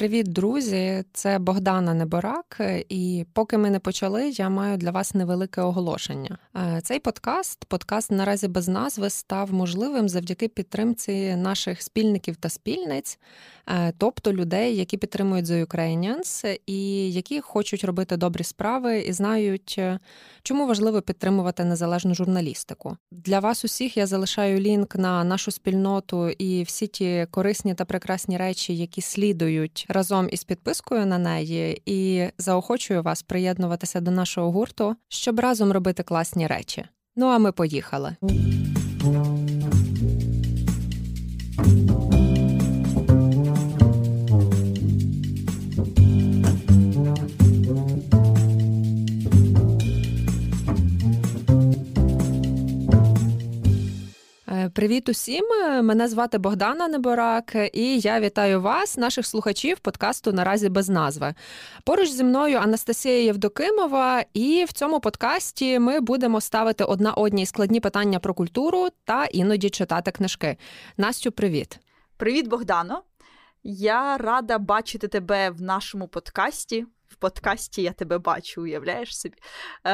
Привіт, друзі! Це Богдана Неборак. І поки ми не почали, я маю для вас невелике оголошення. Е, цей подкаст, подкаст наразі без назви, став можливим завдяки підтримці наших спільників та спільниць, е, тобто людей, які підтримують The Ukrainians і які хочуть робити добрі справи і знають, е, чому важливо підтримувати незалежну журналістику. Для вас усіх я залишаю лінк на нашу спільноту і всі ті корисні та прекрасні речі, які слідують разом із підпискою на неї, і заохочую вас приєднуватися до нашого гурту, щоб разом робити класні речі. Ну а ми поїхали. Привіт усім! Мене звати Богдана Неборак, і я вітаю вас, наших слухачів подкасту Наразі без назви. Поруч зі мною Анастасія Євдокимова, і в цьому подкасті ми будемо ставити одна одній складні питання про культуру та іноді читати книжки. Настю, привіт! Привіт, Богдано! Я рада бачити тебе в нашому подкасті в подкасті я тебе бачу, уявляєш собі. Е,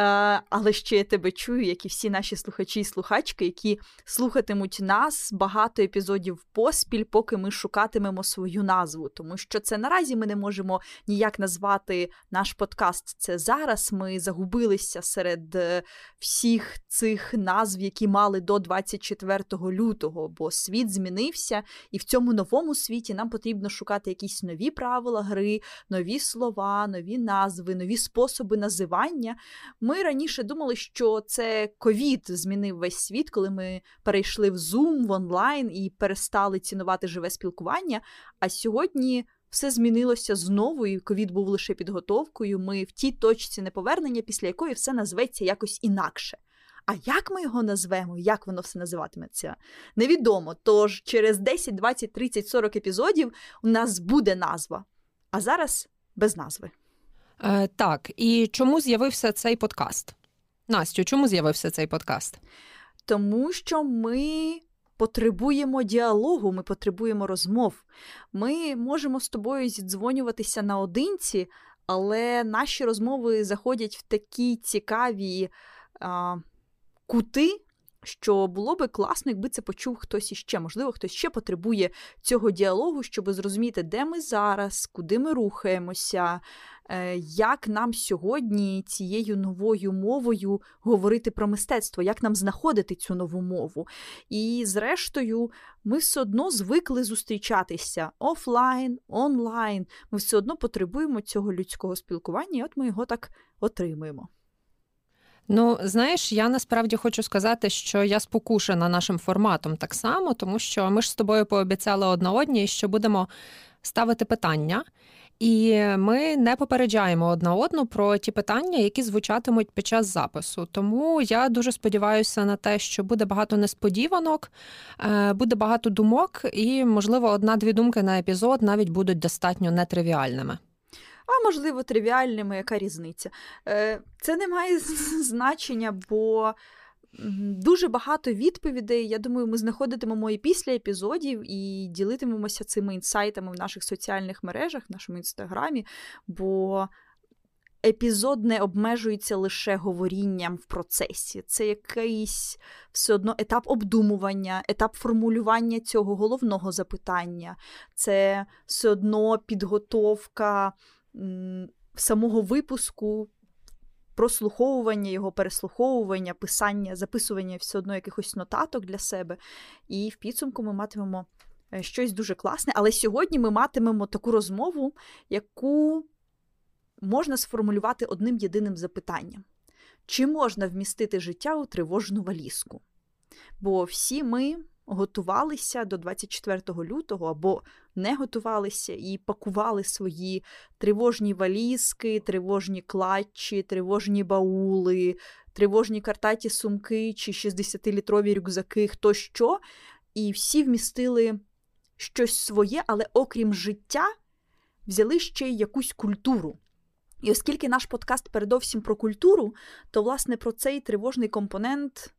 Але ще я тебе чую, як і всі наші слухачі і слухачки, які слухатимуть нас багато епізодів поспіль, поки ми шукатимемо свою назву. Тому що це наразі ми не можемо ніяк назвати наш подкаст. Це зараз ми загубилися серед е, всіх цих назв, які мали до 24 лютого, бо світ змінився, і в цьому новому світі нам потрібно шукати якісь нові правила гри, нові слова, нові нові назви, нові способи називання. Ми раніше думали, що це ковід змінив весь світ, коли ми перейшли в Zoom, в онлайн і перестали цінувати живе спілкування. А сьогодні. Все змінилося знову, і ковід був лише підготовкою. Ми в тій точці неповернення, після якої все назветься якось інакше. А як ми його назвемо, як воно все називатиметься, невідомо. Тож через 10, 20, 30, 40 епізодів у нас буде назва. А зараз без назви. Е, Так, і чому з'явився цей подкаст? Настю, чому з'явився цей подкаст? Тому що ми потребуємо діалогу, ми потребуємо розмов. Ми можемо з тобою зідзвонюватися наодинці, але наші розмови заходять в такі цікаві а, кути. Що було би класно, якби це почув хтось іще. Можливо, хтось ще потребує цього діалогу, щоб зрозуміти, де ми зараз, куди ми рухаємося, Е, як нам сьогодні цією новою мовою говорити про мистецтво, як нам знаходити цю нову мову. І, зрештою, ми все одно звикли зустрічатися офлайн, онлайн. Ми все одно потребуємо цього людського спілкування, і от ми його так отримуємо. Ну, знаєш, я насправді хочу сказати, що я спокушена нашим форматом так само, тому що ми ж з тобою пообіцяли одна одній, що будемо ставити питання. І ми не попереджаємо одна одну про ті питання, які звучатимуть під час запису. Тому я дуже сподіваюся на те, що буде багато несподіванок, е, буде багато думок, і, можливо, одна-дві думки на епізод навіть будуть достатньо нетривіальними. А можливо, тривіальними, яка різниця? Е, це не має значення, бо Дуже багато відповідей. Я думаю, ми знаходитимемо і після епізодів і ділитимемося цими інсайтами в наших соціальних мережах, в нашому інстаграмі, бо епізод не обмежується лише говорінням в процесі. Це якийсь все одно етап обдумування, етап формулювання цього головного запитання, це все одно підготовка самого випуску прослуховування його, переслуховування, писання, записування все одно якихось нотаток для себе. І в підсумку ми матимемо е, щось дуже класне. Але сьогодні ми матимемо таку розмову, яку можна сформулювати одним єдиним запитанням: чи можна вмістити життя у тривожну валізку? Бо всі ми готувалися до 24 лютого або не готувалися і пакували свої тривожні валізки, тривожні клатчі, тривожні баули, тривожні картаті сумки чи 60-літрові рюкзаки, хто що. І всі вмістили щось своє, але окрім життя, взяли ще й якусь культуру. І оскільки наш подкаст передовсім про культуру, то, власне, про цей тривожний компонент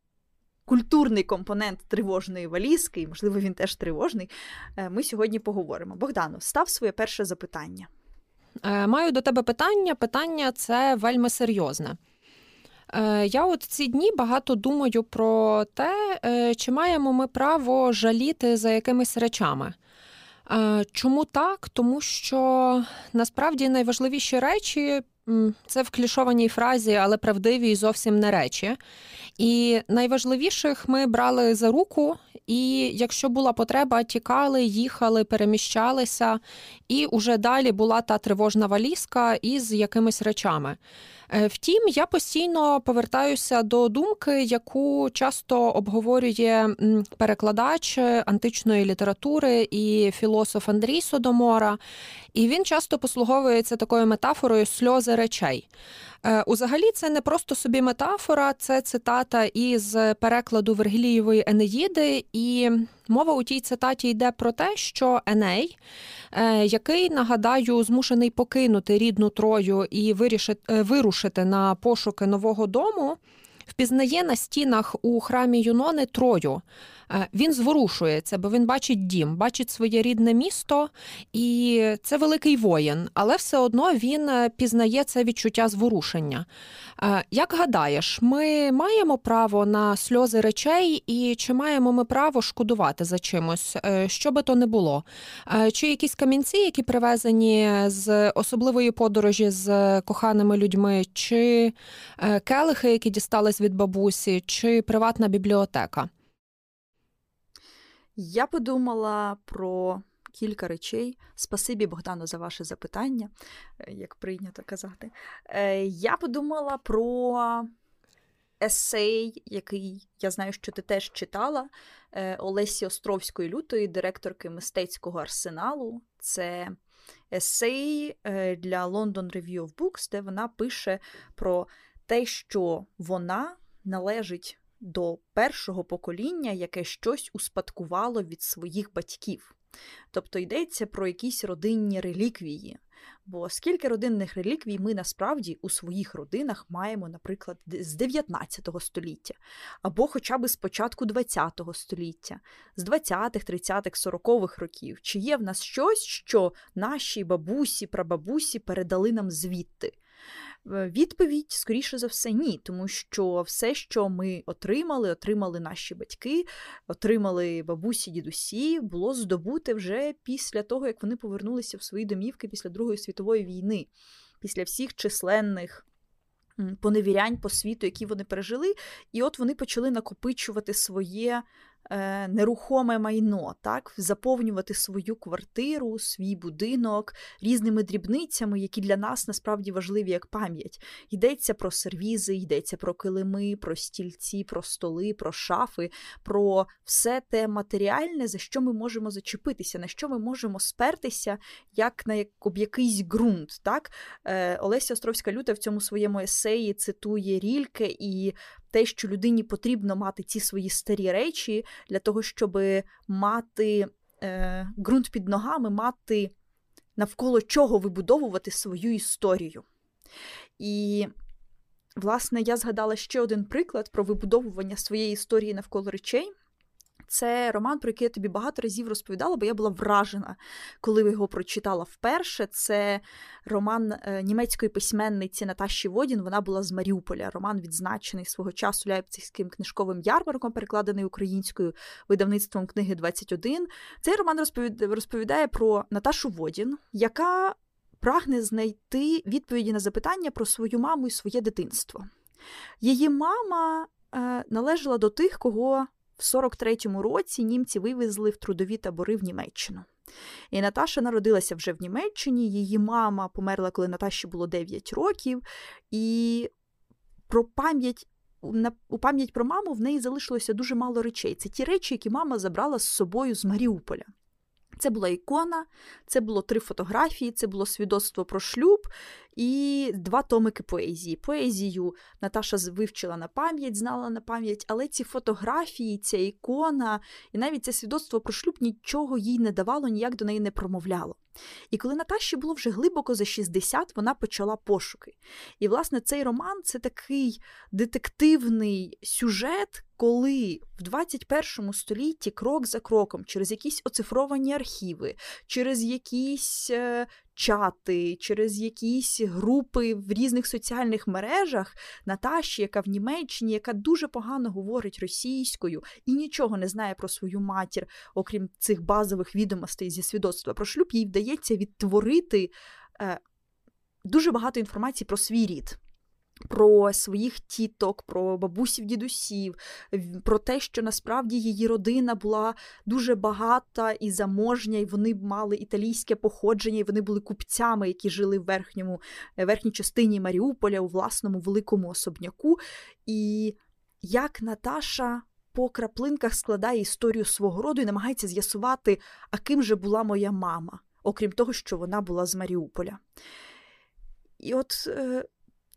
культурний компонент тривожної валізки, і, можливо, він теж тривожний, е, ми сьогодні поговоримо. Богдану, став своє перше запитання. Е, маю до тебе питання. Питання це вельми серйозне. Е, я от ці дні багато думаю про те, чи маємо ми право жаліти за якимись речами. Чому так? Тому що насправді найважливіші речі це в клішованій фразі, але правдиві і зовсім не речі. І найважливіших ми брали за руку, і якщо була потреба, тікали, їхали, переміщалися, і уже далі була та тривожна валізка із якимись речами. Е, втім, я постійно повертаюся до думки, яку часто обговорює перекладач античної літератури і філософ Андрій Содомора, і він часто послуговується такою метафорою сльози речей. Е, узагалі, це не просто собі метафора, це цитата із перекладу Вергілієвої Енеїди, і мова у тій цитаті йде про те, що Еней, е, який нагадаю, змушений покинути рідну трою і е, вирушити на пошуки нового дому, впізнає на стінах у храмі Юнони Трою. Е, він зворушується, бо він бачить дім, бачить своє рідне місто, і це великий воїн, але все одно він е, пізнає це відчуття зворушення. Е, як гадаєш, ми маємо право на сльози речей, і чи маємо ми право шкодувати за чимось, що би то не було? Чи якісь камінці, які привезені з особливої подорожі з коханими людьми, чи келихи, які дістались від бабусі, чи приватна бібліотека? Я подумала про кілька речей. Спасибі, Богдану, за ваше запитання, е, як прийнято казати. Е, я подумала про есей, який я знаю, що ти теж читала е, Олесі Островської лютої, директорки мистецького арсеналу. Це есей для London Review of Books, де вона пише про те, що вона належить до першого покоління, яке щось успадкувало від своїх батьків. Тобто йдеться про якісь родинні реліквії. Бо скільки родинних реліквій ми насправді у своїх родинах маємо, наприклад, з 19 століття, або хоча б з початку 20 століття, з 20-х, 30-х, 40-х років, чи є в нас щось, що наші бабусі, прабабусі передали нам звідти? Е, відповідь, скоріше за все, ні, тому що все, що ми отримали, отримали наші батьки, отримали бабусі, дідусі, було здобуте вже після того, як вони повернулися в свої домівки після Другої світової війни, після всіх численних. Поневірянь по світу, які вони пережили, і от вони почали накопичувати своє нерухоме майно, так, заповнювати свою квартиру, свій будинок різними дрібницями, які для нас насправді важливі як пам'ять. Йдеться про сервізи, йдеться про килими, про стільці, про столи, про шафи, про все те матеріальне, за що ми можемо зачепитися, на що ми можемо спертися, як на об якийсь ґрунт. Так? Е, Олеся Островська Люта в цьому своєму есеї цитує Рільке і те, що людині потрібно мати ці свої старі речі для того, щоб мати е, ґрунт під ногами, мати навколо чого вибудовувати свою історію. І, власне, я згадала ще один приклад про вибудовування своєї історії навколо речей. Це роман, про який я тобі багато разів розповідала, бо я була вражена, коли його прочитала вперше. Це роман е, німецької письменниці Наташі Водін. Вона була з Маріуполя. Роман відзначений свого часу Ляйпцигським книжковим ярмарком, перекладений українською видавництвом книги 21. Цей роман розповідає про Наташу Водін, яка прагне знайти відповіді на запитання про свою маму і своє дитинство. Її мама е, належала до тих, кого в 43-му році німці вивезли в трудові табори в Німеччину. І Наташа народилася вже в Німеччині, її мама померла, коли Наташі було 9 років, і про пам'ять. У пам'ять про маму в неї залишилося дуже мало речей. Це ті речі, які мама забрала з собою з Маріуполя. Це була ікона, це було три фотографії, це було свідоцтво про шлюб і два томики поезії. Поезію Наташа вивчила на пам'ять, знала на пам'ять, але ці фотографії, ця ікона і навіть це свідоцтво про шлюб нічого їй не давало, ніяк до неї не промовляло. І коли Наташі було вже глибоко за 60, вона почала пошуки. І, власне, цей роман це такий детективний сюжет, коли в 21 столітті крок за кроком, через якісь оцифровані архіви, через якісь е, чати, через якісь групи в різних соціальних мережах Наташі, яка в Німеччині, яка дуже погано говорить російською і нічого не знає про свою матір, окрім цих базових відомостей зі свідоцтва про шлюб, їй вдається відтворити е, дуже багато інформації про свій рід про своїх тіток, про бабусів, дідусів, про те, що насправді її родина була дуже багата і заможня, і вони мали італійське походження, і вони були купцями, які жили в верхньому, е, верхній частині Маріуполя у власному великому особняку. І як Наташа. По краплинках складає історію свого роду і намагається з'ясувати, а ким же була моя мама, окрім того, що вона була з Маріуполя. І от е,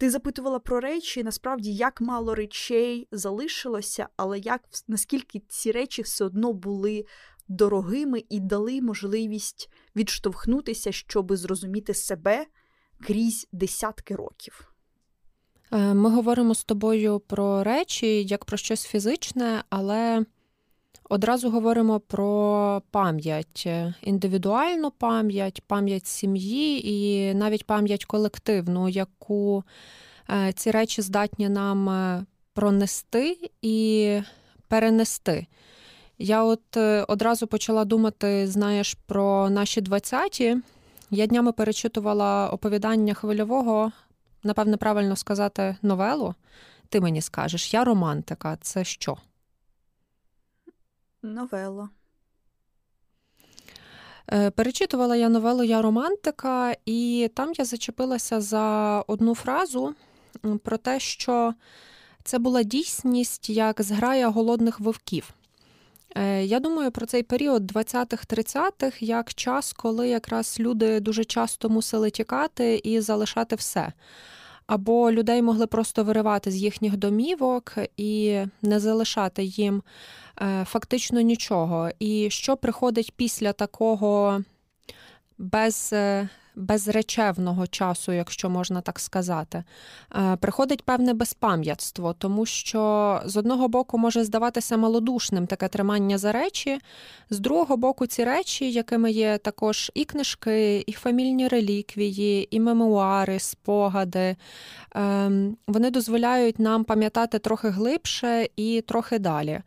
ти запитувала про речі, насправді як мало речей залишилося, але як наскільки ці речі все одно були дорогими і дали можливість відштовхнутися, щоби зрозуміти себе крізь десятки років. Е, ми говоримо з тобою про речі як про щось фізичне, але одразу говоримо про пам'ять, індивідуальну пам'ять, пам'ять сім'ї і навіть пам'ять колективну, яку е, ці речі здатні нам е, пронести і перенести. Я от е, одразу почала думати, знаєш, про наші 20-ті. Я днями перечитувала оповідання хвильового, напевне, правильно сказати, новелу. Ти мені скажеш, я романтика. Це що? Новела. Е, перечитувала я новелу Я романтика, і там я зачепилася за одну фразу про те, що це була дійсність як зграя голодних вовків. Е, я думаю про цей період 20-30-х як час, коли якраз люди дуже часто мусили тікати і залишати все. Або людей могли просто виривати з їхніх домівок і не залишати їм Е, фактично нічого. І що приходить після такого без е, безречевного часу, якщо можна так сказати, е, приходить певне безпам'ятство, тому що з одного боку може здаватися малодушним таке тримання за речі, з другого боку, ці речі, якими є також і книжки, і фамільні реліквії, і мемуари, спогади, ем, вони дозволяють нам пам'ятати трохи глибше і трохи далі.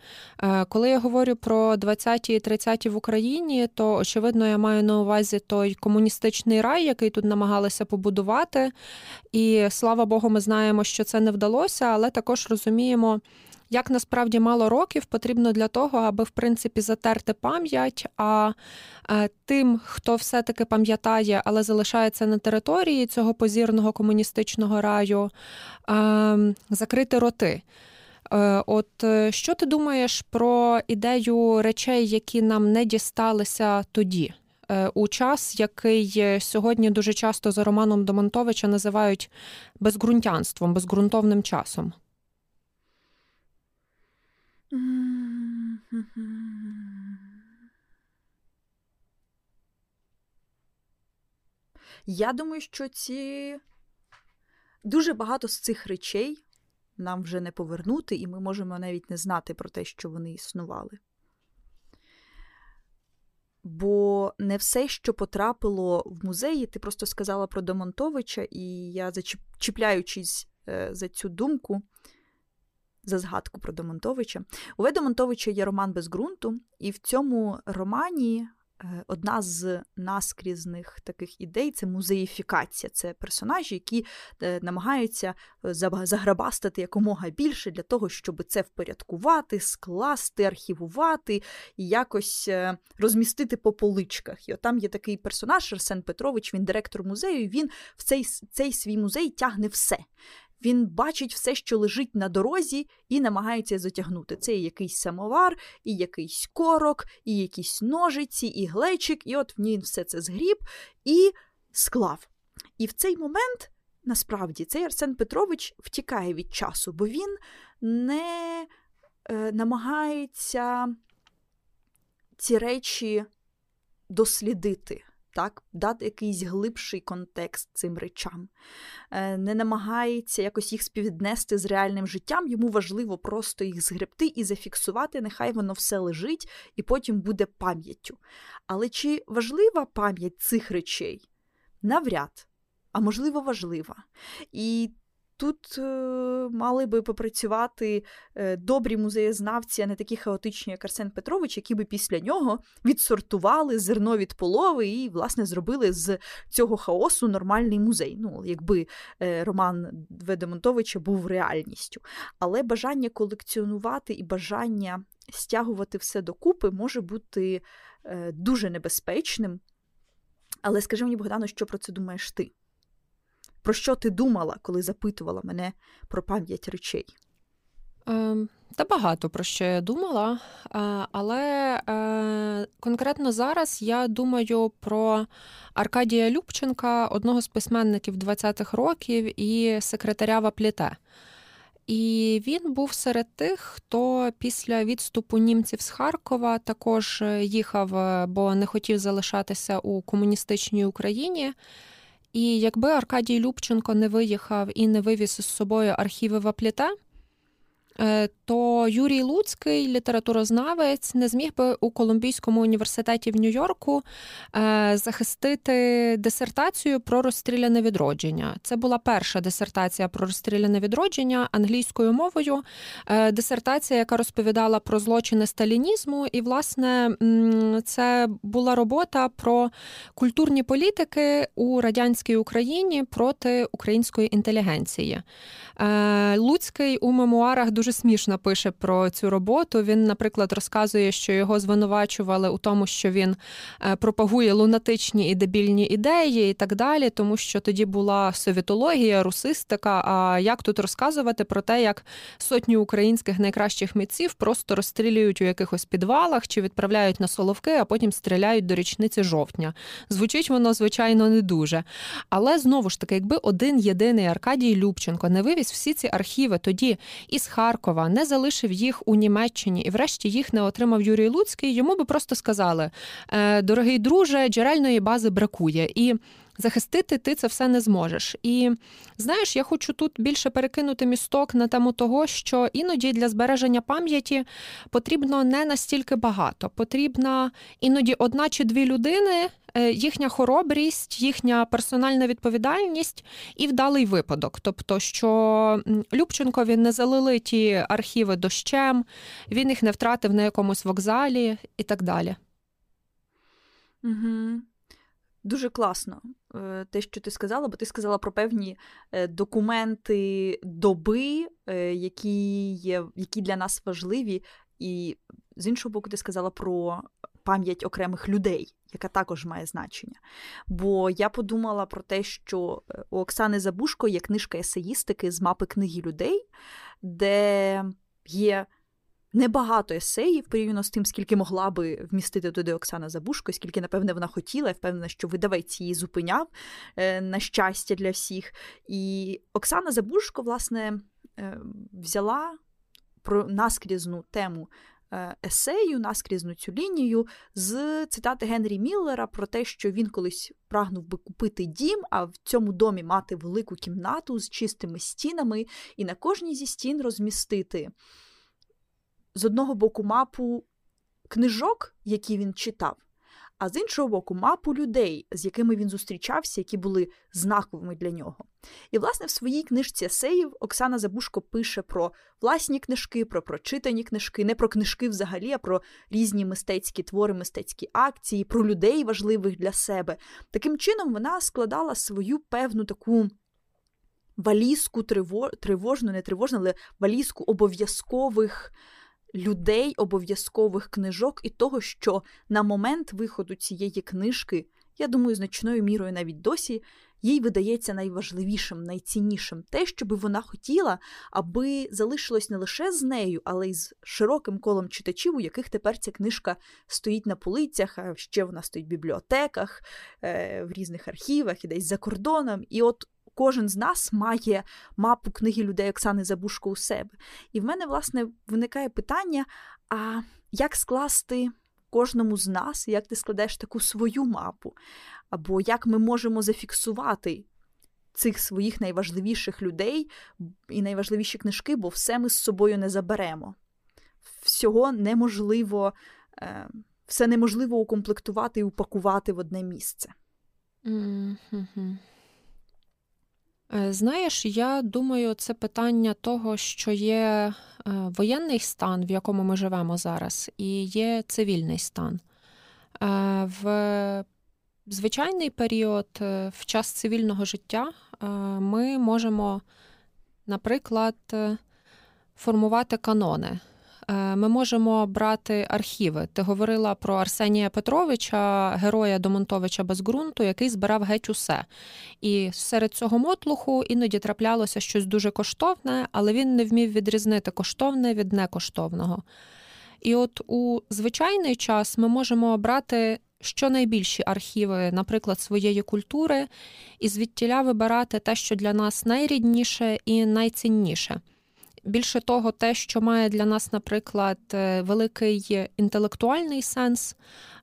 Е, коли я говорю про 20-ті і 30-ті в Україні, то очевидно я маю на увазі той комуністичний рай який тут намагалися побудувати. І слава Богу, ми знаємо, що це не вдалося, але також розуміємо. Як насправді мало років потрібно для того, аби в принципі затерти пам'ять, а е, тим, хто все-таки пам'ятає, але залишається на території цього позірного комуністичного раю, ем, закрити роти. Е, от е, що ти думаєш про ідею речей, які нам не дісталися тоді? Е, у час, який сьогодні дуже часто за Романом Домонтовича називають безґрунтянством, безґрунтовним часом. Я думаю, що ці дуже багато з цих речей нам вже не повернути, і ми можемо навіть не знати про те, що вони існували. Бо не все, що потрапило в музеї, ти просто сказала про Домонтовича, і я, зачіпляючись е, за цю думку, за згадку про Домонтовича, у Ведомонтовича є роман без ґрунту, і в цьому романі одна з наскрізних таких ідей це музеїфікація. Це персонажі, які е, намагаються е, заграбастати якомога більше для того, щоб це впорядкувати, скласти, архівувати і якось розмістити по поличках. І от там є такий персонаж Арсен Петрович, він директор музею. і Він в цей, цей свій музей тягне все. Він бачить все, що лежить на дорозі, і намагається затягнути. Це і якийсь самовар, і якийсь корок, і якісь ножиці, і глечик, і от в ній все це згріб і склав. І в цей момент. Насправді, цей Арсен Петрович втікає від часу, бо він не е, намагається ці речі дослідити. Так, дати якийсь глибший контекст цим речам, е, не намагається якось їх співвіднести з реальним життям. Йому важливо просто їх згребти і зафіксувати, нехай воно все лежить і потім буде пам'яттю. Але чи важлива пам'ять цих речей? Навряд, а можливо, важлива. І Тут е, мали би попрацювати е, добрі музеєзнавці, а не такі хаотичні, як Арсен Петрович, які би після нього відсортували зерно від полови і, власне, зробили з цього хаосу нормальний музей. Ну, якби е, роман Ведемонтовича був реальністю. Але бажання колекціонувати і бажання стягувати все докупи може бути дуже небезпечним. Але скажи мені, Богдано, що про це думаєш ти? Про що ти думала, коли запитувала мене про пам'ять речей? Е, та багато про що я думала, е, але е, конкретно зараз я думаю про Аркадія Любченка, одного з письменників 20-х років і секретаря Вапліте. І він був серед тих, хто після відступу німців з Харкова також їхав, е, бо не хотів залишатися у комуністичній Україні. І якби Аркадій Любченко не виїхав і не вивіз із собою архіви Вапліте, Е, то Юрій Луцький, літературознавець, не зміг би у Колумбійському університеті в Нью-Йорку е, захистити дисертацію про розстріляне відродження. Це була перша дисертація про розстріляне відродження англійською мовою. Е, дисертація, яка розповідала про злочини сталінізму, і, власне, це була робота про культурні політики у радянській Україні проти української інтелігенції. Луцький у мемуарах дуже дуже смішно пише про цю роботу. Він, наприклад, розказує, що його звинувачували у тому, що він е, пропагує лунатичні і дебільні ідеї, і так далі, тому що тоді була совітологія, русистика. А як тут розказувати про те, як сотні українських найкращих митців просто розстрілюють у якихось підвалах чи відправляють на соловки, а потім стріляють до річниці жовтня? Звучить воно, звичайно, не дуже. Але знову ж таки, якби один єдиний Аркадій Любченко не вивіз всі ці архіви тоді із Харкова, Харкова, залишив їх у Німеччині і, врешті, їх не отримав Юрій Луцький, йому би просто сказали: «Е, дорогий друже, джерельної бази бракує. І захистити ти це все не зможеш. І знаєш, я хочу тут більше перекинути місток на тему того, що іноді для збереження пам'яті потрібно не настільки багато. Потрібна іноді одна чи дві людини, їхня хоробрість, їхня персональна відповідальність і вдалий випадок. Тобто, що Любченкові не залили ті архіви дощем, він їх не втратив на якомусь вокзалі і так далі. Угу. Дуже класно е, те, що ти сказала, бо ти сказала про певні е, документи доби, е, які є, які для нас важливі, і з іншого боку, ти сказала про пам'ять окремих людей, яка також має значення. Бо я подумала про те, що у Оксани Забушко є книжка есеїстики з мапи книги людей, де є небагато есеїв порівняно з тим, скільки могла би вмістити туди Оксана Забушко, скільки, напевне, вона хотіла, я впевнена, що видавець її зупиняв е, на щастя для всіх. І Оксана Забушко, власне, е, взяла про наскрізну тему. Е, есею наскрізну цю лінію з цитати Генрі Міллера про те, що він колись прагнув би купити дім, а в цьому домі мати велику кімнату з чистими стінами, і на кожній зі стін розмістити. З одного боку мапу книжок, які він читав, а з іншого боку, мапу людей, з якими він зустрічався, які були знаковими для нього. І, власне, в своїй книжці есеїв Оксана Забушко пише про власні книжки, про прочитані книжки, не про книжки взагалі, а про різні мистецькі твори, мистецькі акції, про людей важливих для себе. Таким чином, вона складала свою певну таку валізку тривожну, не тривожну, але валізку обов'язкових людей, обов'язкових книжок і того, що на момент виходу цієї книжки, я думаю, значною мірою навіть досі, їй видається найважливішим, найціннішим те, що би вона хотіла, аби залишилось не лише з нею, але й з широким колом читачів, у яких тепер ця книжка стоїть на полицях, а ще вона стоїть в бібліотеках, е, в різних архівах і десь за кордоном. І от кожен з нас має мапу книги людей Оксани Забушко у себе. І в мене, власне, виникає питання: а як скласти кожному з нас, як ти складеш таку свою мапу, або як ми можемо зафіксувати цих своїх найважливіших людей і найважливіші книжки, бо все ми з собою не заберемо. Всього неможливо, е, все неможливо укомплектувати і упакувати в одне місце. Mm-hmm. Знаєш, я думаю, це питання того, що є е, воєнний стан, в якому ми живемо зараз, і є цивільний стан. Е, в звичайний період, в час цивільного життя, ми можемо, наприклад, формувати канони. Е, ми можемо брати архіви. Ти говорила про Арсенія Петровича, героя Домонтовича без ґрунту, який збирав геть усе. І серед цього мотлуху іноді траплялося щось дуже коштовне, але він не вмів відрізнити коштовне від некоштовного. І от у звичайний час ми можемо брати щонайбільші архіви, наприклад, своєї культури, і звідтіля вибирати те, що для нас найрідніше і найцінніше. Більше того, те, що має для нас, наприклад, е, великий інтелектуальний сенс,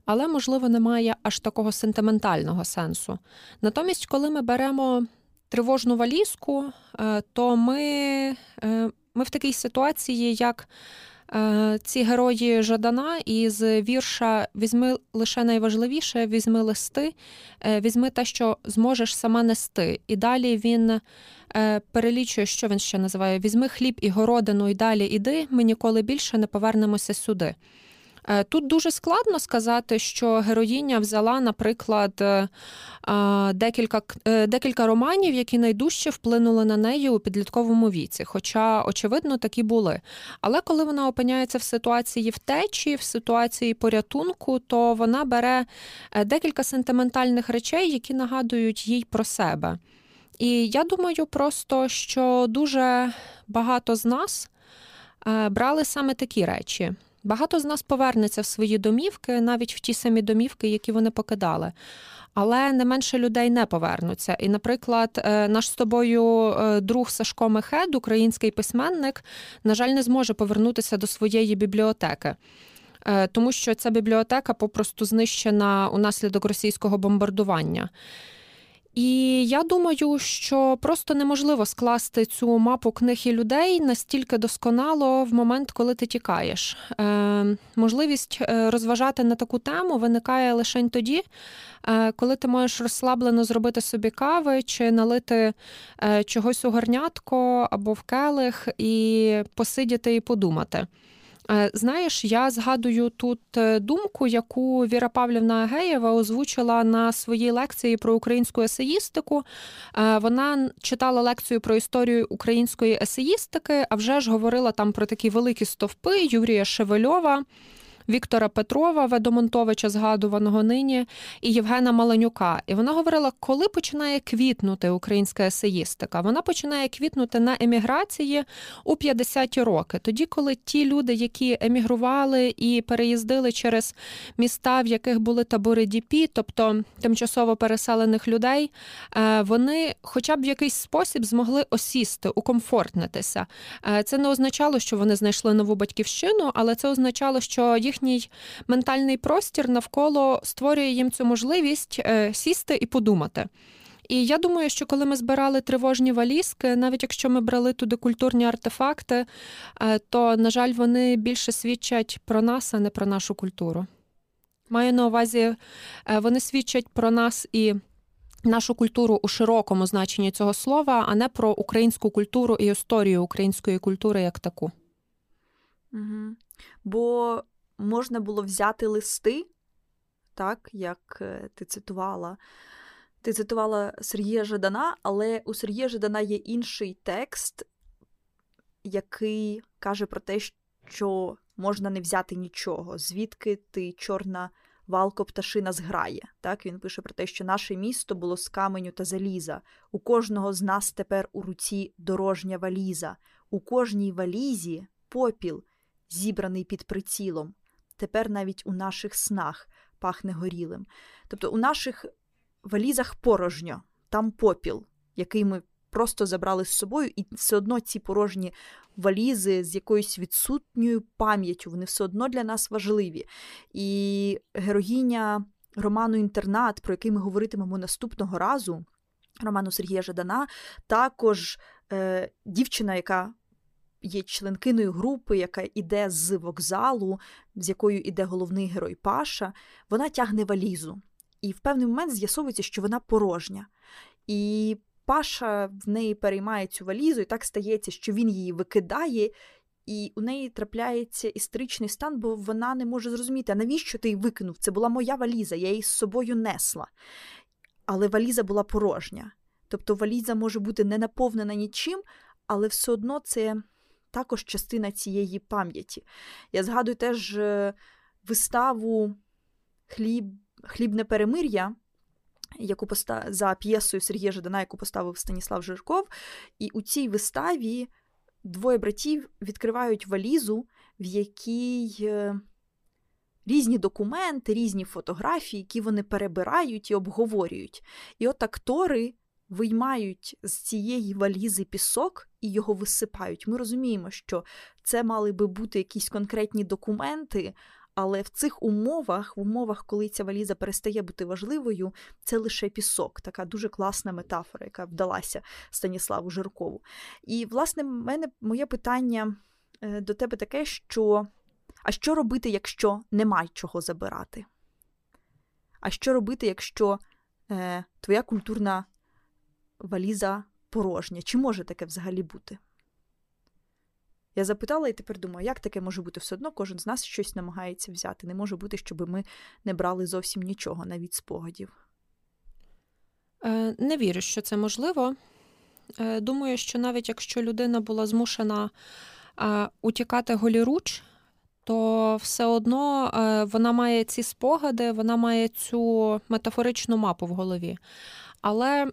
але, можливо, не має аж такого сентиментального сенсу. Натомість, коли ми беремо тривожну валізку, е, то ми, е, ми в такій ситуації, як ці герої Жадана із вірша Візьми лише найважливіше, візьми листи, візьми те, що зможеш сама нести. І далі він. Е, перелічує, що він ще називає: Візьми хліб і городину, і далі іди, ми ніколи більше не повернемося сюди. Е, тут дуже складно сказати, що героїня взяла, наприклад, е, декілька декілька романів, які найдужче вплинули на неї у підлітковому віці. Хоча, очевидно, такі були. Але коли вона опиняється в ситуації втечі, в ситуації порятунку, то вона бере декілька сентиментальних речей, які нагадують їй про себе. І я думаю, просто що дуже багато з нас е, брали саме такі речі. Багато з нас повернеться в свої домівки, навіть в ті самі домівки, які вони покидали. Але не менше людей не повернуться. І, наприклад, е, наш з тобою е, друг Сашко Мехед, український письменник, на жаль, не зможе повернутися до своєї бібліотеки. Тому що ця бібліотека попросту знищена унаслідок російського бомбардування. І я думаю, що просто неможливо скласти цю мапу книг і людей настільки досконало в момент, коли ти тікаєш. Е, Можливість е, розважати на таку тему виникає лише тоді, е, коли ти можеш розслаблено зробити собі кави чи налити е, чогось у горнятко або в келих і посидіти і подумати. Е, знаєш, я згадую тут е, думку, яку Віра Павлівна Агеєва озвучила на своїй лекції про українську есеїстику. Е, вона читала лекцію про історію української есеїстики, а вже ж говорила там про такі великі стовпи Юрія Шевельова. Віктора Петрова, Ведомонтовича, згадуваного нині, і Євгена Маланюка. І вона говорила, коли починає квітнути українська есеїстика. Вона починає квітнути на еміграції у 50-ті роки. Тоді, коли ті люди, які емігрували і переїздили через міста, в яких були табори діпі, тобто тимчасово переселених людей, е, вони, хоча б в якийсь спосіб, змогли осісти, укомфортнитися. Е, це не означало, що вони знайшли нову батьківщину, але це означало, що їх їхній ментальний простір навколо створює їм цю можливість е, сісти і подумати. І я думаю, що коли ми збирали тривожні валізки, навіть якщо ми брали туди культурні артефакти, е, то, на жаль, вони більше свідчать про нас, а не про нашу культуру. Маю на увазі, е, вони свідчать про нас і нашу культуру у широкому значенні цього слова, а не про українську культуру і історію української культури як таку. Угу. Бо можна було взяти листи, так, як е, ти цитувала. Ти цитувала Сергія Жадана, але у Сергія Жадана є інший текст, який каже про те, що можна не взяти нічого, звідки ти чорна валко пташина зграє. Так, Він пише про те, що наше місто було з каменю та заліза. У кожного з нас тепер у руці дорожня валіза, у кожній валізі попіл, зібраний під прицілом тепер навіть у наших снах пахне горілим. Тобто у наших валізах порожньо, там попіл, який ми просто забрали з собою, і все одно ці порожні валізи з якоюсь відсутньою пам'яттю, вони все одно для нас важливі. І героїня роману Інтернат, про який ми говоритимемо наступного разу, роману Сергія Жадана, також е, дівчина, яка є членкиною групи, яка йде з вокзалу, з якою йде головний герой Паша, вона тягне валізу. І в певний момент з'ясовується, що вона порожня. І Паша в неї переймає цю валізу, і так стається, що він її викидає, і у неї трапляється істеричний стан, бо вона не може зрозуміти, а навіщо ти її викинув? Це була моя валіза, я її з собою несла. Але валіза була порожня. Тобто валіза може бути не наповнена нічим, але все одно це також частина цієї пам'яті. Я згадую теж е, виставу хліб, Хлібне перемир'я. Яку постав... за п'єсою Сергія Жадана, яку поставив Станіслав Жирков. І у цій виставі двоє братів відкривають валізу, в якій е, різні документи, різні фотографії, які вони перебирають і обговорюють. І от актори виймають з цієї валізи пісок і його висипають. Ми розуміємо, що це мали би бути якісь конкретні документи. Але в цих умовах, в умовах, коли ця валіза перестає бути важливою, це лише пісок. Така дуже класна метафора, яка вдалася Станіславу Жиркову. І, власне, мене моє питання е, до тебе таке, що а що робити, якщо немає чого забирати? А що робити, якщо е, твоя культурна валіза порожня? Чи може таке взагалі бути? Я запитала і тепер думаю, як таке може бути все одно, кожен з нас щось намагається взяти. Не може бути, щоб ми не брали зовсім нічого, навіть спогадів. Е, не вірю, що це можливо. Е, думаю, що навіть якщо людина була змушена е, утікати голіруч, то все одно вона має ці спогади, вона має цю метафоричну мапу в голові. Але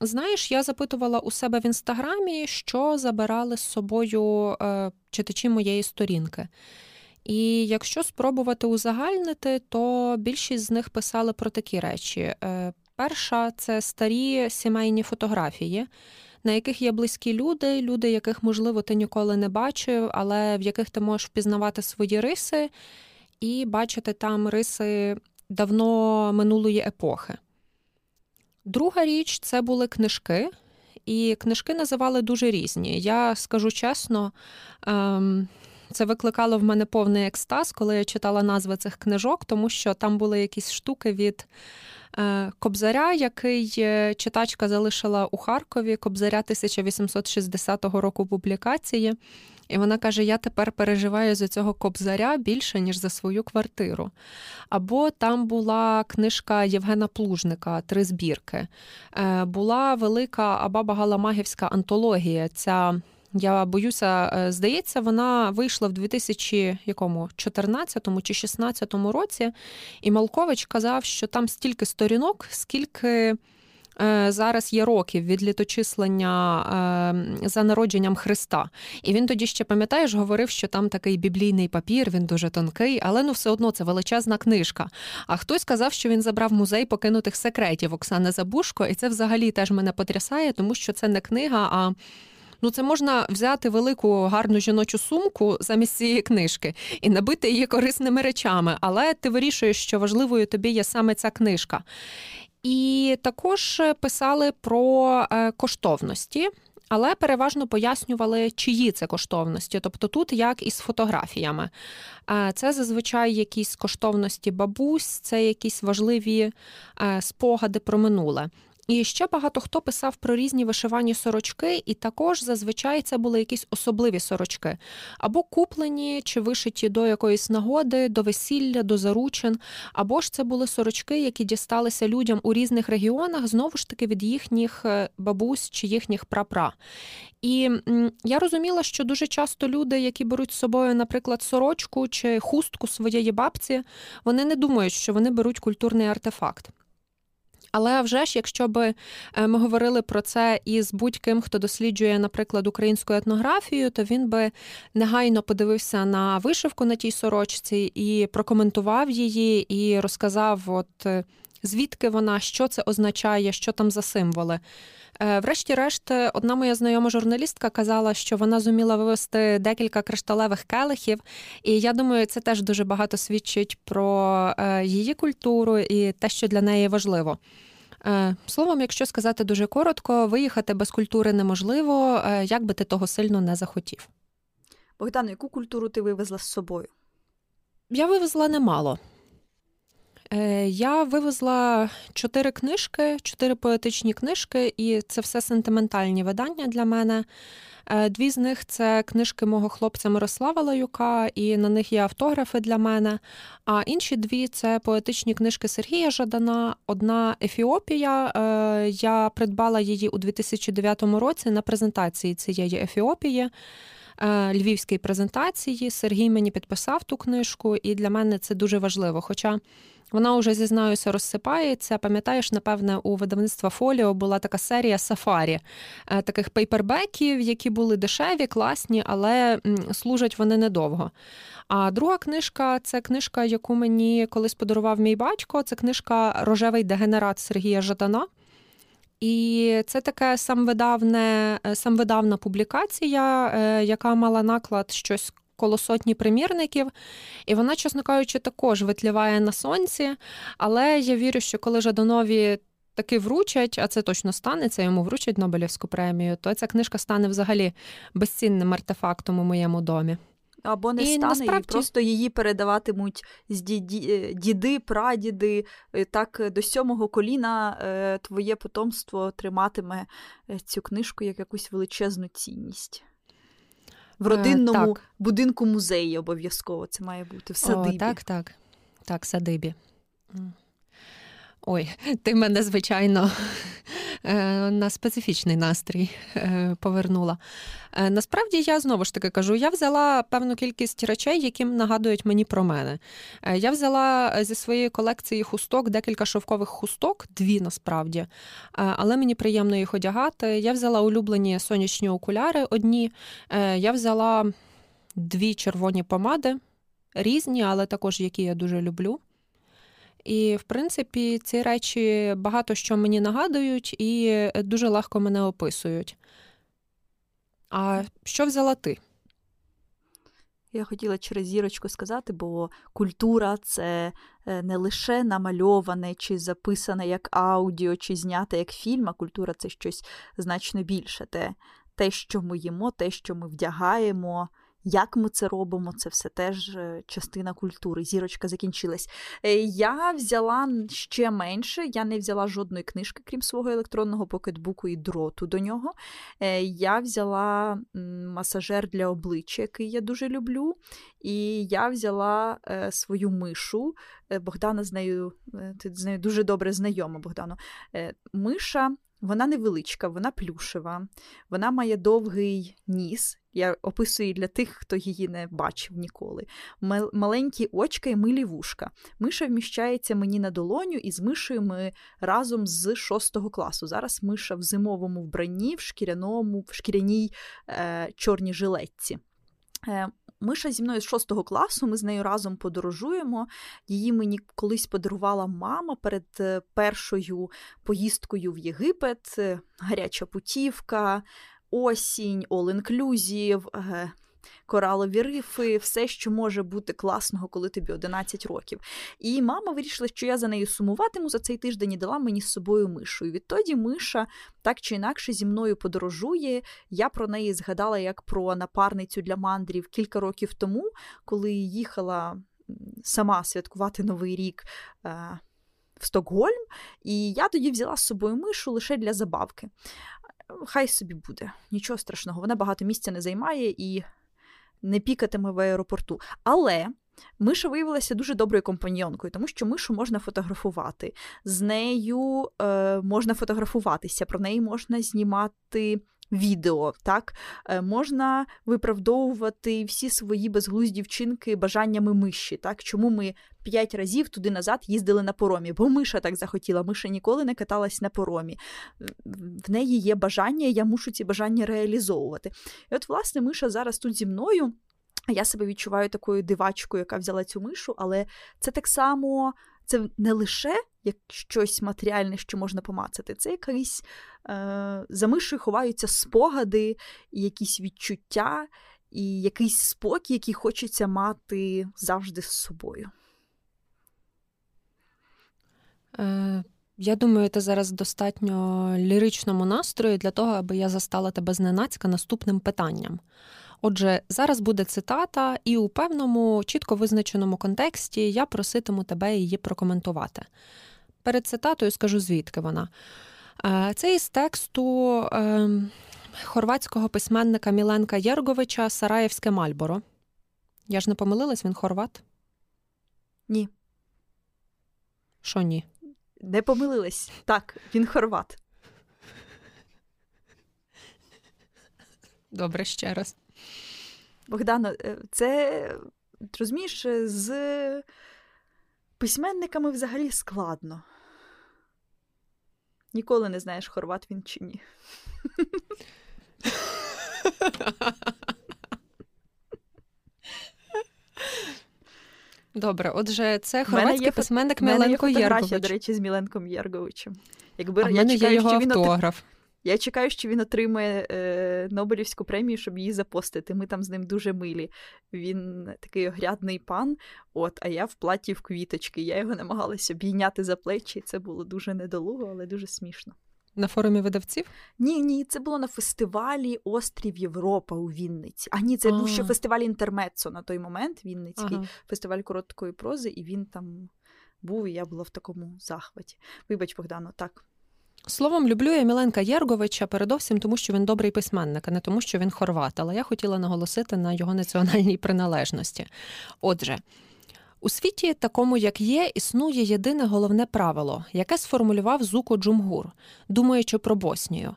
знаєш, я запитувала у себе в інстаграмі, що забирали з собою е, читачі моєї сторінки. І якщо спробувати узагальнити, то більшість з них писали про такі речі. Е, перша це старі сімейні фотографії, на яких є близькі люди, люди, яких, можливо, ти ніколи не бачив, але в яких ти можеш впізнавати свої риси і бачити там риси давно минулої епохи. Друга річ це були книжки, і книжки називали дуже різні. Я скажу чесно, ем, це викликало в мене повний екстаз, коли я читала назви цих книжок, тому що там були якісь штуки від е, Кобзаря, який е, читачка залишила у Харкові, Кобзаря 1860 року публікації. І вона каже: Я тепер переживаю за цього кобзаря більше, ніж за свою квартиру. Або там була книжка Євгена Плужника Три збірки. Е, була велика Абаба Галамагівська антологія. Ця я боюся, е, здається, вона вийшла в 2014 чи 2016 році, і Малкович казав, що там стільки сторінок, скільки зараз є років від літочислення е, за народженням Христа. І він тоді ще, пам'ятаєш, говорив, що там такий біблійний папір, він дуже тонкий, але ну все одно це величезна книжка. А хтось сказав, що він забрав музей покинутих секретів Оксани Забушко, і це взагалі теж мене потрясає, тому що це не книга, а. Ну, це можна взяти велику гарну жіночу сумку замість цієї книжки і набити її корисними речами, але ти вирішуєш, що важливою тобі є саме ця книжка. І також писали про е, коштовності. Але переважно пояснювали, чиї це коштовності. Тобто тут як із фотографіями. Е, це зазвичай якісь коштовності бабусь, це якісь важливі е, спогади про минуле. І ще багато хто писав про різні вишивані сорочки, і також зазвичай це були якісь особливі сорочки, або куплені чи вишиті до якоїсь нагоди, до весілля, до заручин, або ж це були сорочки, які дісталися людям у різних регіонах, знову ж таки від їхніх е, бабусь чи їхніх прапра. І я розуміла, що дуже часто люди, які беруть з собою, наприклад, сорочку чи хустку своєї бабці, вони не думають, що вони беруть культурний артефакт. Але вже ж, якщо би е, ми говорили про це із будь-ким, хто досліджує, наприклад, українську етнографію, то він би негайно подивився на вишивку на тій сорочці і прокоментував її, і розказав, от. Е, звідки вона, що це означає, що там за символи. Е, врешті-решт, одна моя знайома журналістка казала, що вона зуміла вивести декілька кришталевих келихів, і я думаю, це теж дуже багато свідчить про е, її культуру і те, що для неї важливо. Е, словом, якщо сказати дуже коротко, виїхати без культури неможливо, як би ти того сильно не захотів. Богдан, яку культуру ти вивезла з собою? Я вивезла немало. Е, я вивезла чотири книжки, чотири поетичні книжки, і це все сентиментальні видання для мене. Е, дві з них це книжки мого хлопця Мирослава Лаюка, і на них є автографи для мене. А інші дві це поетичні книжки Сергія Жадана. Одна Ефіопія. Е, я придбала її у 2009 році на презентації цієї Ефіопії. Львівській презентації Сергій мені підписав ту книжку, і для мене це дуже важливо. Хоча вона вже зізнаюся, розсипається. Пам'ятаєш, напевне, у видавництва Фоліо була така серія сафарі, е, таких пейпербеків, які були дешеві, класні, але служать вони недовго. А друга книжка це книжка, яку мені колись подарував мій батько. Це книжка Рожевий дегенерат Сергія Жадана. І це таке самвидавне, е, самвидавна публікація, е, яка мала наклад щось коло сотні примірників, і вона, чесно кажучи, також витліває на сонці. Але я вірю, що коли Жаданові таки вручать, а це точно станеться, йому вручать Нобелівську премію, то ця книжка стане взагалі безцінним артефактом у моєму домі. Або не і стане, насправді... і просто її передаватимуть з е, діди, прадіди. Е, так до сьомого коліна е, твоє потомство триматиме цю книжку як якусь величезну цінність в родинному так. будинку музеї обов'язково це має бути в садибі. О, Так, так. Так, садибі. Ой, ти мене, звичайно, е, на специфічний настрій е, повернула. Е, насправді, я знову ж таки кажу: я взяла певну кількість речей, які нагадують мені про мене. Я взяла зі своєї колекції хусток декілька шовкових хусток, дві насправді, але мені приємно їх одягати. Я взяла улюблені сонячні окуляри одні, я взяла дві червоні помади, різні, але також які я дуже люблю. І, в принципі, ці речі багато що мені нагадують і дуже легко мене описують. А що взяла ти? Я хотіла через зірочку сказати, бо культура це е, не лише намальоване, чи записане як аудіо, чи знято як фільм, а культура це щось значно більше. Те, те, що ми їмо, те, що ми вдягаємо, як ми це робимо, це все теж е, частина культури. Зірочка закінчилась. Е, я взяла ще менше, я не взяла жодної книжки, крім свого електронного покетбуку і дроту до нього. Е, я взяла масажер для обличчя, який я дуже люблю. І я взяла свою мишу. Богдана з нею, ти з нею дуже добре знайома, Богдану. Миша. Вона невеличка, вона плюшева, вона має довгий ніс, я описую її для тих, хто її не бачив ніколи. Маленькі очка і милі вушка. Миша вміщається мені на долоню, і з мишею ми разом з шостого класу. Зараз миша в зимовому вбранні, в шкіряному, в шкіряній е, чорній жилетці. Е, Миша зі мною з шостого класу, ми з нею разом подорожуємо. Її мені колись подарувала мама перед е, першою поїздкою в Єгипет, е, гаряча путівка, осінь, all-inclusive, е, коралові рифи, все, що може бути класного, коли тобі 11 років. І мама вирішила, що я за нею сумуватиму за цей тиждень і дала мені з собою мишу. І відтоді миша так чи інакше зі мною подорожує. Я про неї згадала як про напарницю для мандрів кілька років тому, коли їхала сама святкувати Новий рік. Е, в Стокгольм, і я тоді взяла з собою мишу лише для забавки хай собі буде, нічого страшного, вона багато місця не займає і не пікатиме в аеропорту. Але. Миша виявилася дуже доброю компаньйонкою, тому що мишу можна фотографувати. З нею е, можна фотографуватися, про неї можна знімати відео. Так е, Можна виправдовувати всі свої безглузді вчинки бажаннями миші. Так? Чому ми п'ять разів туди назад їздили на поромі? Бо миша так захотіла. Миша ніколи не каталась на поромі. В неї є бажання, я мушу ці бажання реалізовувати. І от, власне, миша зараз тут зі мною. Я себе відчуваю такою дивачкою, яка взяла цю мишу, але це так само це не лише як щось матеріальне, що можна помацати, це якісь е, за мишою ховаються спогади, якісь відчуття, і якийсь спокій, який хочеться мати завжди з собою. Е, Я думаю, ти зараз достатньо ліричному настрої для того, аби я застала тебе зненацька наступним питанням. Отже, зараз буде цитата, і у певному чітко визначеному контексті я проситиму тебе її прокоментувати. Перед цитатою скажу, звідки вона. Е, це із тексту е, хорватського письменника Міленка Єрговича Сараєвське Мальборо. Я ж не помилилась, він хорват? Ні. Що ні? Не помилилась. Так, він хорват. Добре, ще раз. Богдано, е, це розумієш, з письменниками взагалі складно. Ніколи не знаєш, хорват він чи ні. Добре, отже, це хорватський письменник Міленко Єргович. до речі, з Міленком Єрговичем. Якби а в мене я є його він автограф. Я чекаю, що він отримає е, Нобелівську премію, щоб її запостити. Ми там з ним дуже милі. Він такий огрядний пан, от, а я в платі в квіточки. Я його намагалася обійняти за плечі. Це було дуже недолуго, але дуже смішно. На форумі видавців? Ні, ні, це було на фестивалі Острів Європа у Вінниці. А ні, це А-а-а. був ще фестиваль Інтермецо на той момент. Вінницький ага. фестиваль короткої прози, і він там був, і я була в такому захваті. Вибач, Богдано, так. Словом, люблю я Міленка Єрговича передовсім тому, що він добрий письменник, а не тому, що він хорват. Але я хотіла наголосити на його національній приналежності. Отже, у світі, такому як є, існує єдине головне правило, яке сформулював Зуко Джумгур, думаючи про Боснію.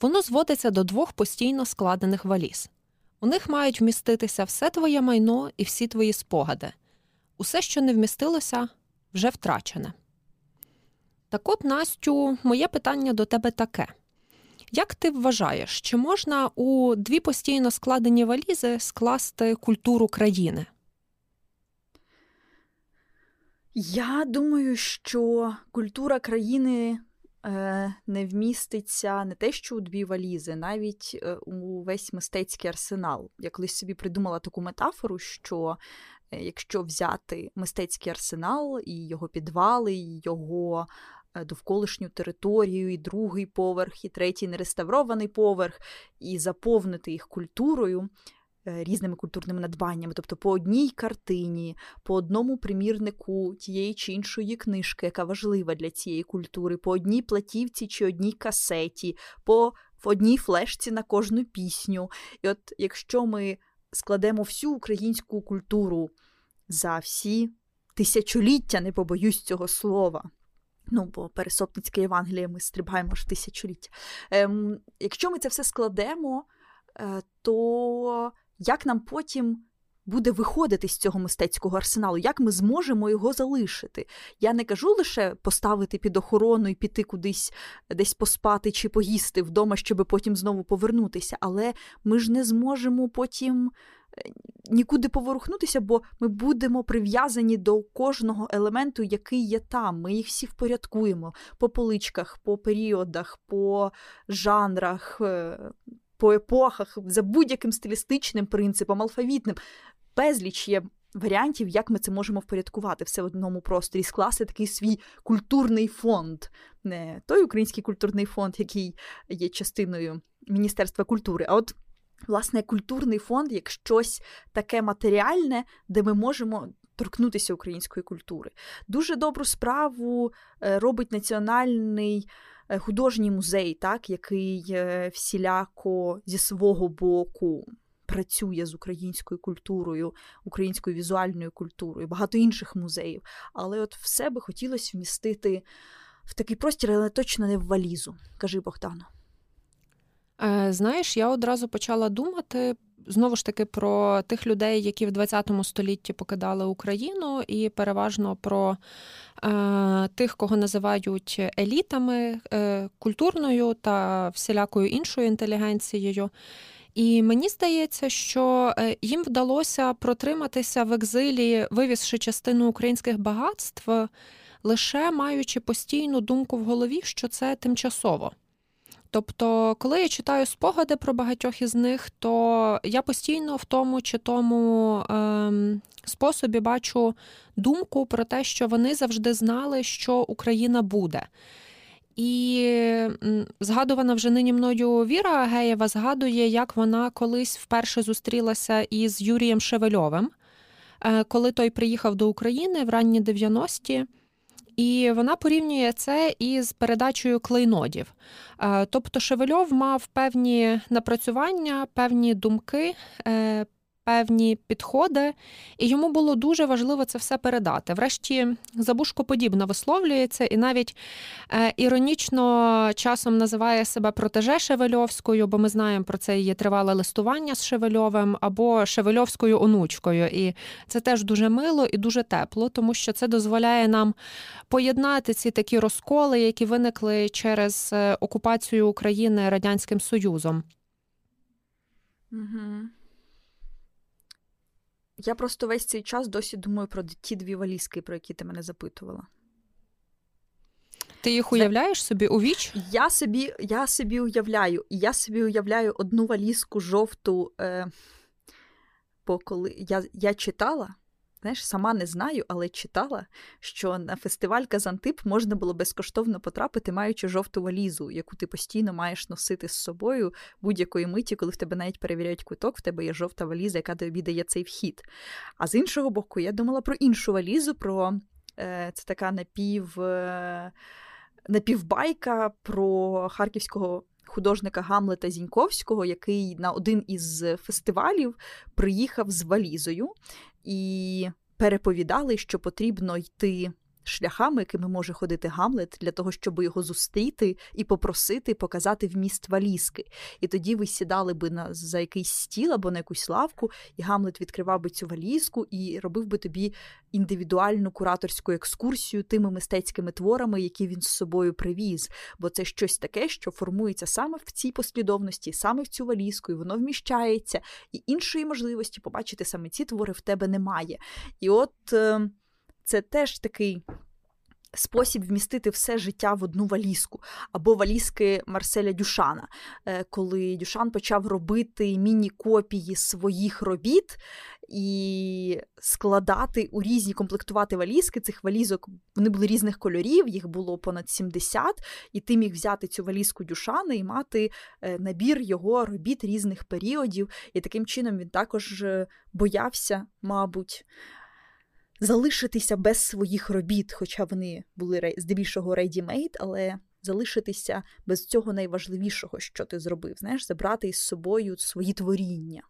Воно зводиться до двох постійно складених валіз. У них мають вміститися все твоє майно і всі твої спогади. Усе, що не вмістилося, вже втрачене. Так от, Настю, моє питання до тебе таке. Як ти вважаєш, чи можна у дві постійно складені валізи скласти культуру країни? Я думаю, що культура країни е, не вміститься не те, що у дві валізи, навіть е, у весь мистецький арсенал. Я колись собі придумала таку метафору, що е, якщо взяти мистецький арсенал і його підвали, і його довколишню територію, і другий поверх, і третій нереставрований поверх, і заповнити їх культурою. Е, різними культурними надбаннями, тобто по одній картині, по одному примірнику тієї чи іншої книжки, яка важлива для цієї культури, по одній платівці чи одній касеті, по одній флешці на кожну пісню. І от якщо ми складемо всю українську культуру за всі тисячоліття, не побоюсь цього слова, Ну, бо пересопницьке Євангеліє ми стрибаємо аж тисячоліття. Ем, Якщо ми це все складемо, е, то як нам потім буде виходити з цього мистецького арсеналу? Як ми зможемо його залишити? Я не кажу лише поставити під охорону і піти кудись десь поспати чи поїсти вдома, щоб потім знову повернутися, але ми ж не зможемо потім нікуди поворухнутися, бо ми будемо прив'язані до кожного елементу, який є там. Ми їх всі впорядкуємо по поличках, по періодах, по жанрах, е, по епохах, за будь-яким стилістичним принципом, алфавітним. Безліч є. Варіантів, як ми це можемо впорядкувати все в одному просторі, скласти такий свій культурний фонд, не той український культурний фонд, який є частиною Міністерства культури, а от власне культурний фонд як щось таке матеріальне, де ми можемо. Торкнутися української культури. Дуже добру справу е, робить національний е, художній музей, так, який е, всіляко зі свого боку працює з українською культурою, українською візуальною культурою, багато інших музеїв. Але от все би хотілося вмістити в такий простір, але точно не в валізу. Кажи Богдано. Е, знаєш, я одразу почала думати знову ж таки про тих людей, які в 20 столітті покидали Україну, і переважно про е, тих, кого називають елітами е, культурною та всілякою іншою інтелігенцією. І мені здається, що е, їм вдалося протриматися в екзилі, вивізши частину українських багатств, лише маючи постійну думку в голові, що це тимчасово. Тобто, коли я читаю спогади про багатьох із них, то я постійно в тому чи тому ем, способі бачу думку про те, що вони завжди знали, що Україна буде. І згадувана вже нині мною Віра Агеєва згадує, як вона колись вперше зустрілася із Юрієм Шевельовим, е, коли той приїхав до України в ранні 90-ті. І вона порівнює це із передачею клейнодів. Е, тобто Шевельов мав певні напрацювання, певні думки, е, певні підходи, і йому було дуже важливо це все передати. Врешті забушко подібно висловлюється, і навіть е, іронічно часом називає себе протеже Шевельовською, бо ми знаємо про це її тривале листування з Шевельовим або Шевельовською онучкою. І це теж дуже мило і дуже тепло, тому що це дозволяє нам поєднати ці такі розколи, які виникли через е, окупацію України Радянським Союзом. Угу. Я просто весь цей час досі думаю про ті дві валізки, про які ти мене запитувала. Ти їх уявляєш собі у віч? Я собі я собі уявляю. Я собі уявляю одну валізку жовту. Е, бо коли я я читала Знаєш, сама не знаю, але читала, що на фестиваль Казантип можна було безкоштовно потрапити, маючи жовту валізу, яку ти постійно маєш носити з собою будь-якої миті, коли в тебе навіть перевіряють квиток, в тебе є жовта валіза, яка тобі дає цей вхід. А з іншого боку, я думала про іншу валізу, про е, це така напів. Е, напівбайка про харківського художника Гамлета Зіньковського, який на один із фестивалів приїхав з валізою і переповідали, що потрібно йти шляхами, якими може ходити Гамлет, для того, щоб його зустріти і попросити показати вміст валізки. І тоді ви сідали би на за якийсь стіл або на якусь лавку, і Гамлет відкривав би цю валізку і робив би тобі індивідуальну кураторську екскурсію тими мистецькими творами, які він з собою привіз. Бо це щось таке, що формується саме в цій послідовності, саме в цю валізку, і воно вміщається, і іншої можливості побачити саме ці твори в тебе немає. І от. Ем, це теж такий. Спосіб вмістити все життя в одну валізку, або валізки Марселя Дюшана, е, коли Дюшан почав робити міні-копії своїх робіт і складати у різні комплектувати валізки. Цих валізок вони були різних кольорів, їх було понад 70, і ти міг взяти цю валізку Дюшана і мати е, набір його робіт різних періодів. І таким чином він також е, боявся, мабуть залишитися без своїх робіт, хоча вони були здебільшого ready-made, але залишитися без цього найважливішого, що ти зробив, знаєш, забрати із собою свої творіння.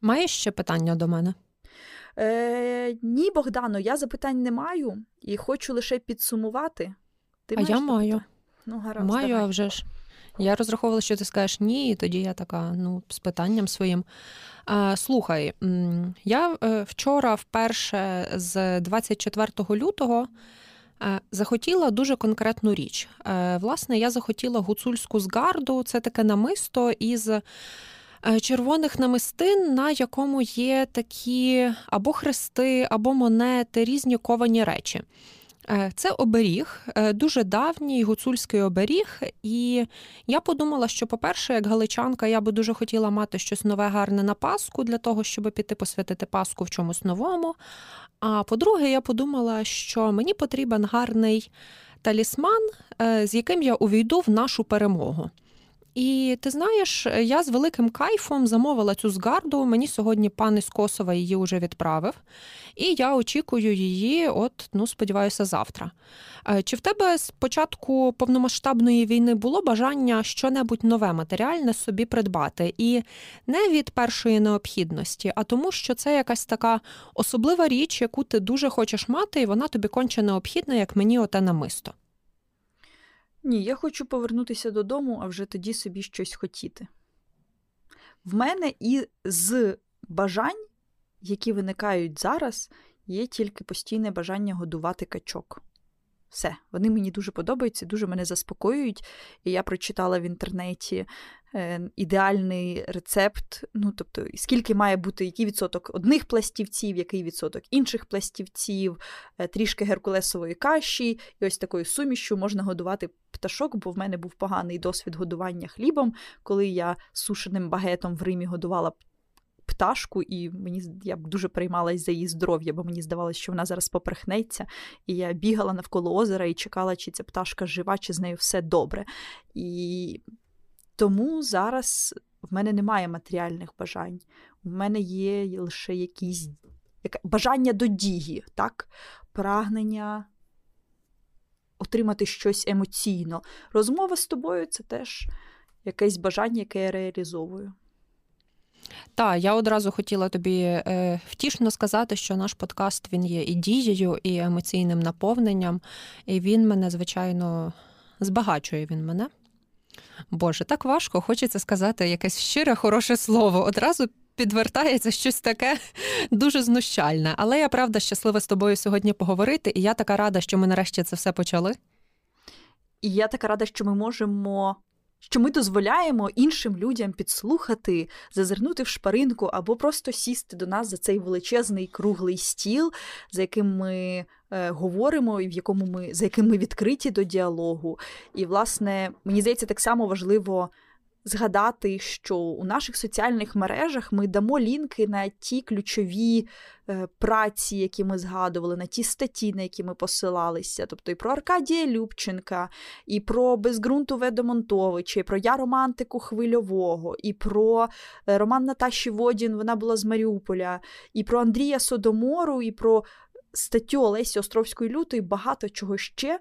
Маєш ще питання до мене? Е, Ні, Богдано, я запитань не маю і хочу лише підсумувати. Ти А я маю. Ну, гаразд, Маю, давай. а вже ж. Я розраховувала, що ти скажеш ні, і тоді я така, ну, з питанням своїм. Слухай, я е, вчора вперше з 24 лютого. Е, захотіла дуже конкретну річ. Е, власне, я захотіла гуцульську згарду, це таке намисто із червоних намистин, на якому є такі або хрести, або монети, різні ковані речі. Е, це оберіг, е, дуже давній гуцульський оберіг. І я подумала, що, по-перше, як галичанка, я би дуже хотіла мати щось нове, гарне на Пасху для того, щоб піти посвятити Пасху в чомусь новому. А по-друге, я подумала, що мені потрібен гарний талісман, е, з яким я увійду в нашу перемогу. І ти знаєш, я з великим кайфом замовила цю згарду. Мені сьогодні пан із Косова її вже відправив, і я очікую її, от, ну, сподіваюся, завтра. Е, чи в тебе з початку повномасштабної війни було бажання щонебудь нове матеріальне собі придбати? І не від першої необхідності, а тому, що це якась така особлива річ, яку ти дуже хочеш мати, і вона тобі конче необхідна, як мені оте намисто. Ні, я хочу повернутися додому, а вже тоді собі щось хотіти. В мене і з бажань, які виникають зараз, є тільки постійне бажання годувати качок. Все, вони мені дуже подобаються, дуже мене заспокоюють. І я прочитала в інтернеті е, ідеальний рецепт. Ну, тобто, скільки має бути, який відсоток одних пластівців, який відсоток інших пластівців, е, трішки геркулесової каші, і ось такою сумішю можна годувати пташок, бо в мене був поганий досвід годування хлібом, коли я сушеним багетом в Римі годувала пташку, і мені я б дуже приймалась за її здоров'я, бо мені здавалося, що вона зараз поперхнеться. І я бігала навколо озера і чекала, чи ця пташка жива, чи з нею все добре. І тому зараз в мене немає матеріальних бажань. У мене є лише якісь бажання до дії, так? прагнення. Отримати щось емоційно. Розмова з тобою це теж якесь бажання, яке я реалізовую. Так, я одразу хотіла тобі е, втішно сказати, що наш подкаст він є і дією, і емоційним наповненням, і він мене, звичайно, збагачує він мене. Боже, так важко, хочеться сказати якесь щире, хороше слово. Одразу підвертається щось таке дуже знущальне. Але я правда щаслива з тобою сьогодні поговорити, і я така рада, що ми нарешті це все почали. І я така рада, що ми можемо що ми дозволяємо іншим людям підслухати, зазирнути в шпаринку або просто сісти до нас за цей величезний круглий стіл, за яким ми е, говоримо, і в якому ми за яким ми відкриті до діалогу. І, власне, мені здається, так само важливо згадати, що у наших соціальних мережах ми дамо лінки на ті ключові е, праці, які ми згадували, на ті статті, на які ми посилалися. Тобто і про Аркадія Любченка, і про безґрунту Ведомонтовича, і про я романтику хвильового, і про е, роман Наташі Водін, вона була з Маріуполя, і про Андрія Содомору, і про статтю Олесі Островської Лютої, багато чого ще.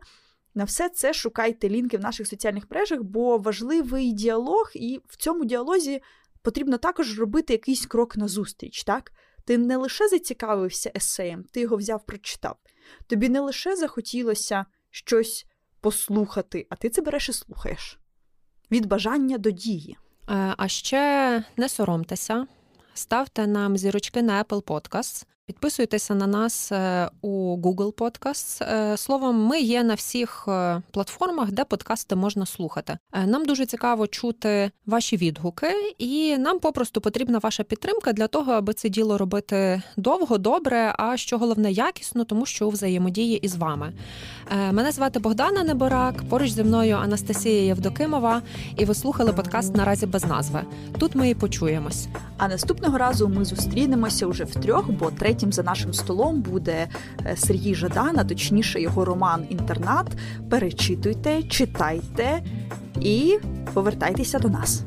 На все це шукайте лінки в наших соціальних мережах, бо важливий діалог, і в цьому діалозі потрібно також робити якийсь крок назустріч. так? Ти не лише зацікавився есеєм, ти його взяв, прочитав. Тобі не лише захотілося щось послухати, а ти це береш і слухаєш. Від бажання до дії. Е, а ще не соромтеся, ставте нам зірочки на Apple Podcasts. Підписуйтеся на нас е, у Google Podcasts. Е, словом, ми є на всіх е, платформах, де подкасти можна слухати. Нам дуже цікаво чути ваші відгуки, і нам попросту потрібна ваша підтримка для того, аби це діло робити довго, добре, а що головне якісно, тому що у взаємодії із вами. Мене звати Богдана Неборак, поруч зі мною Анастасія Євдокимова, і ви слухали подкаст наразі без назви. Тут ми і почуємось. А наступного разу ми зустрінемося уже втрьох, бо третій Третім за нашим столом буде е, Сергій Жадана, точніше, його роман Інтернат. Перечитуйте, читайте і повертайтеся до нас.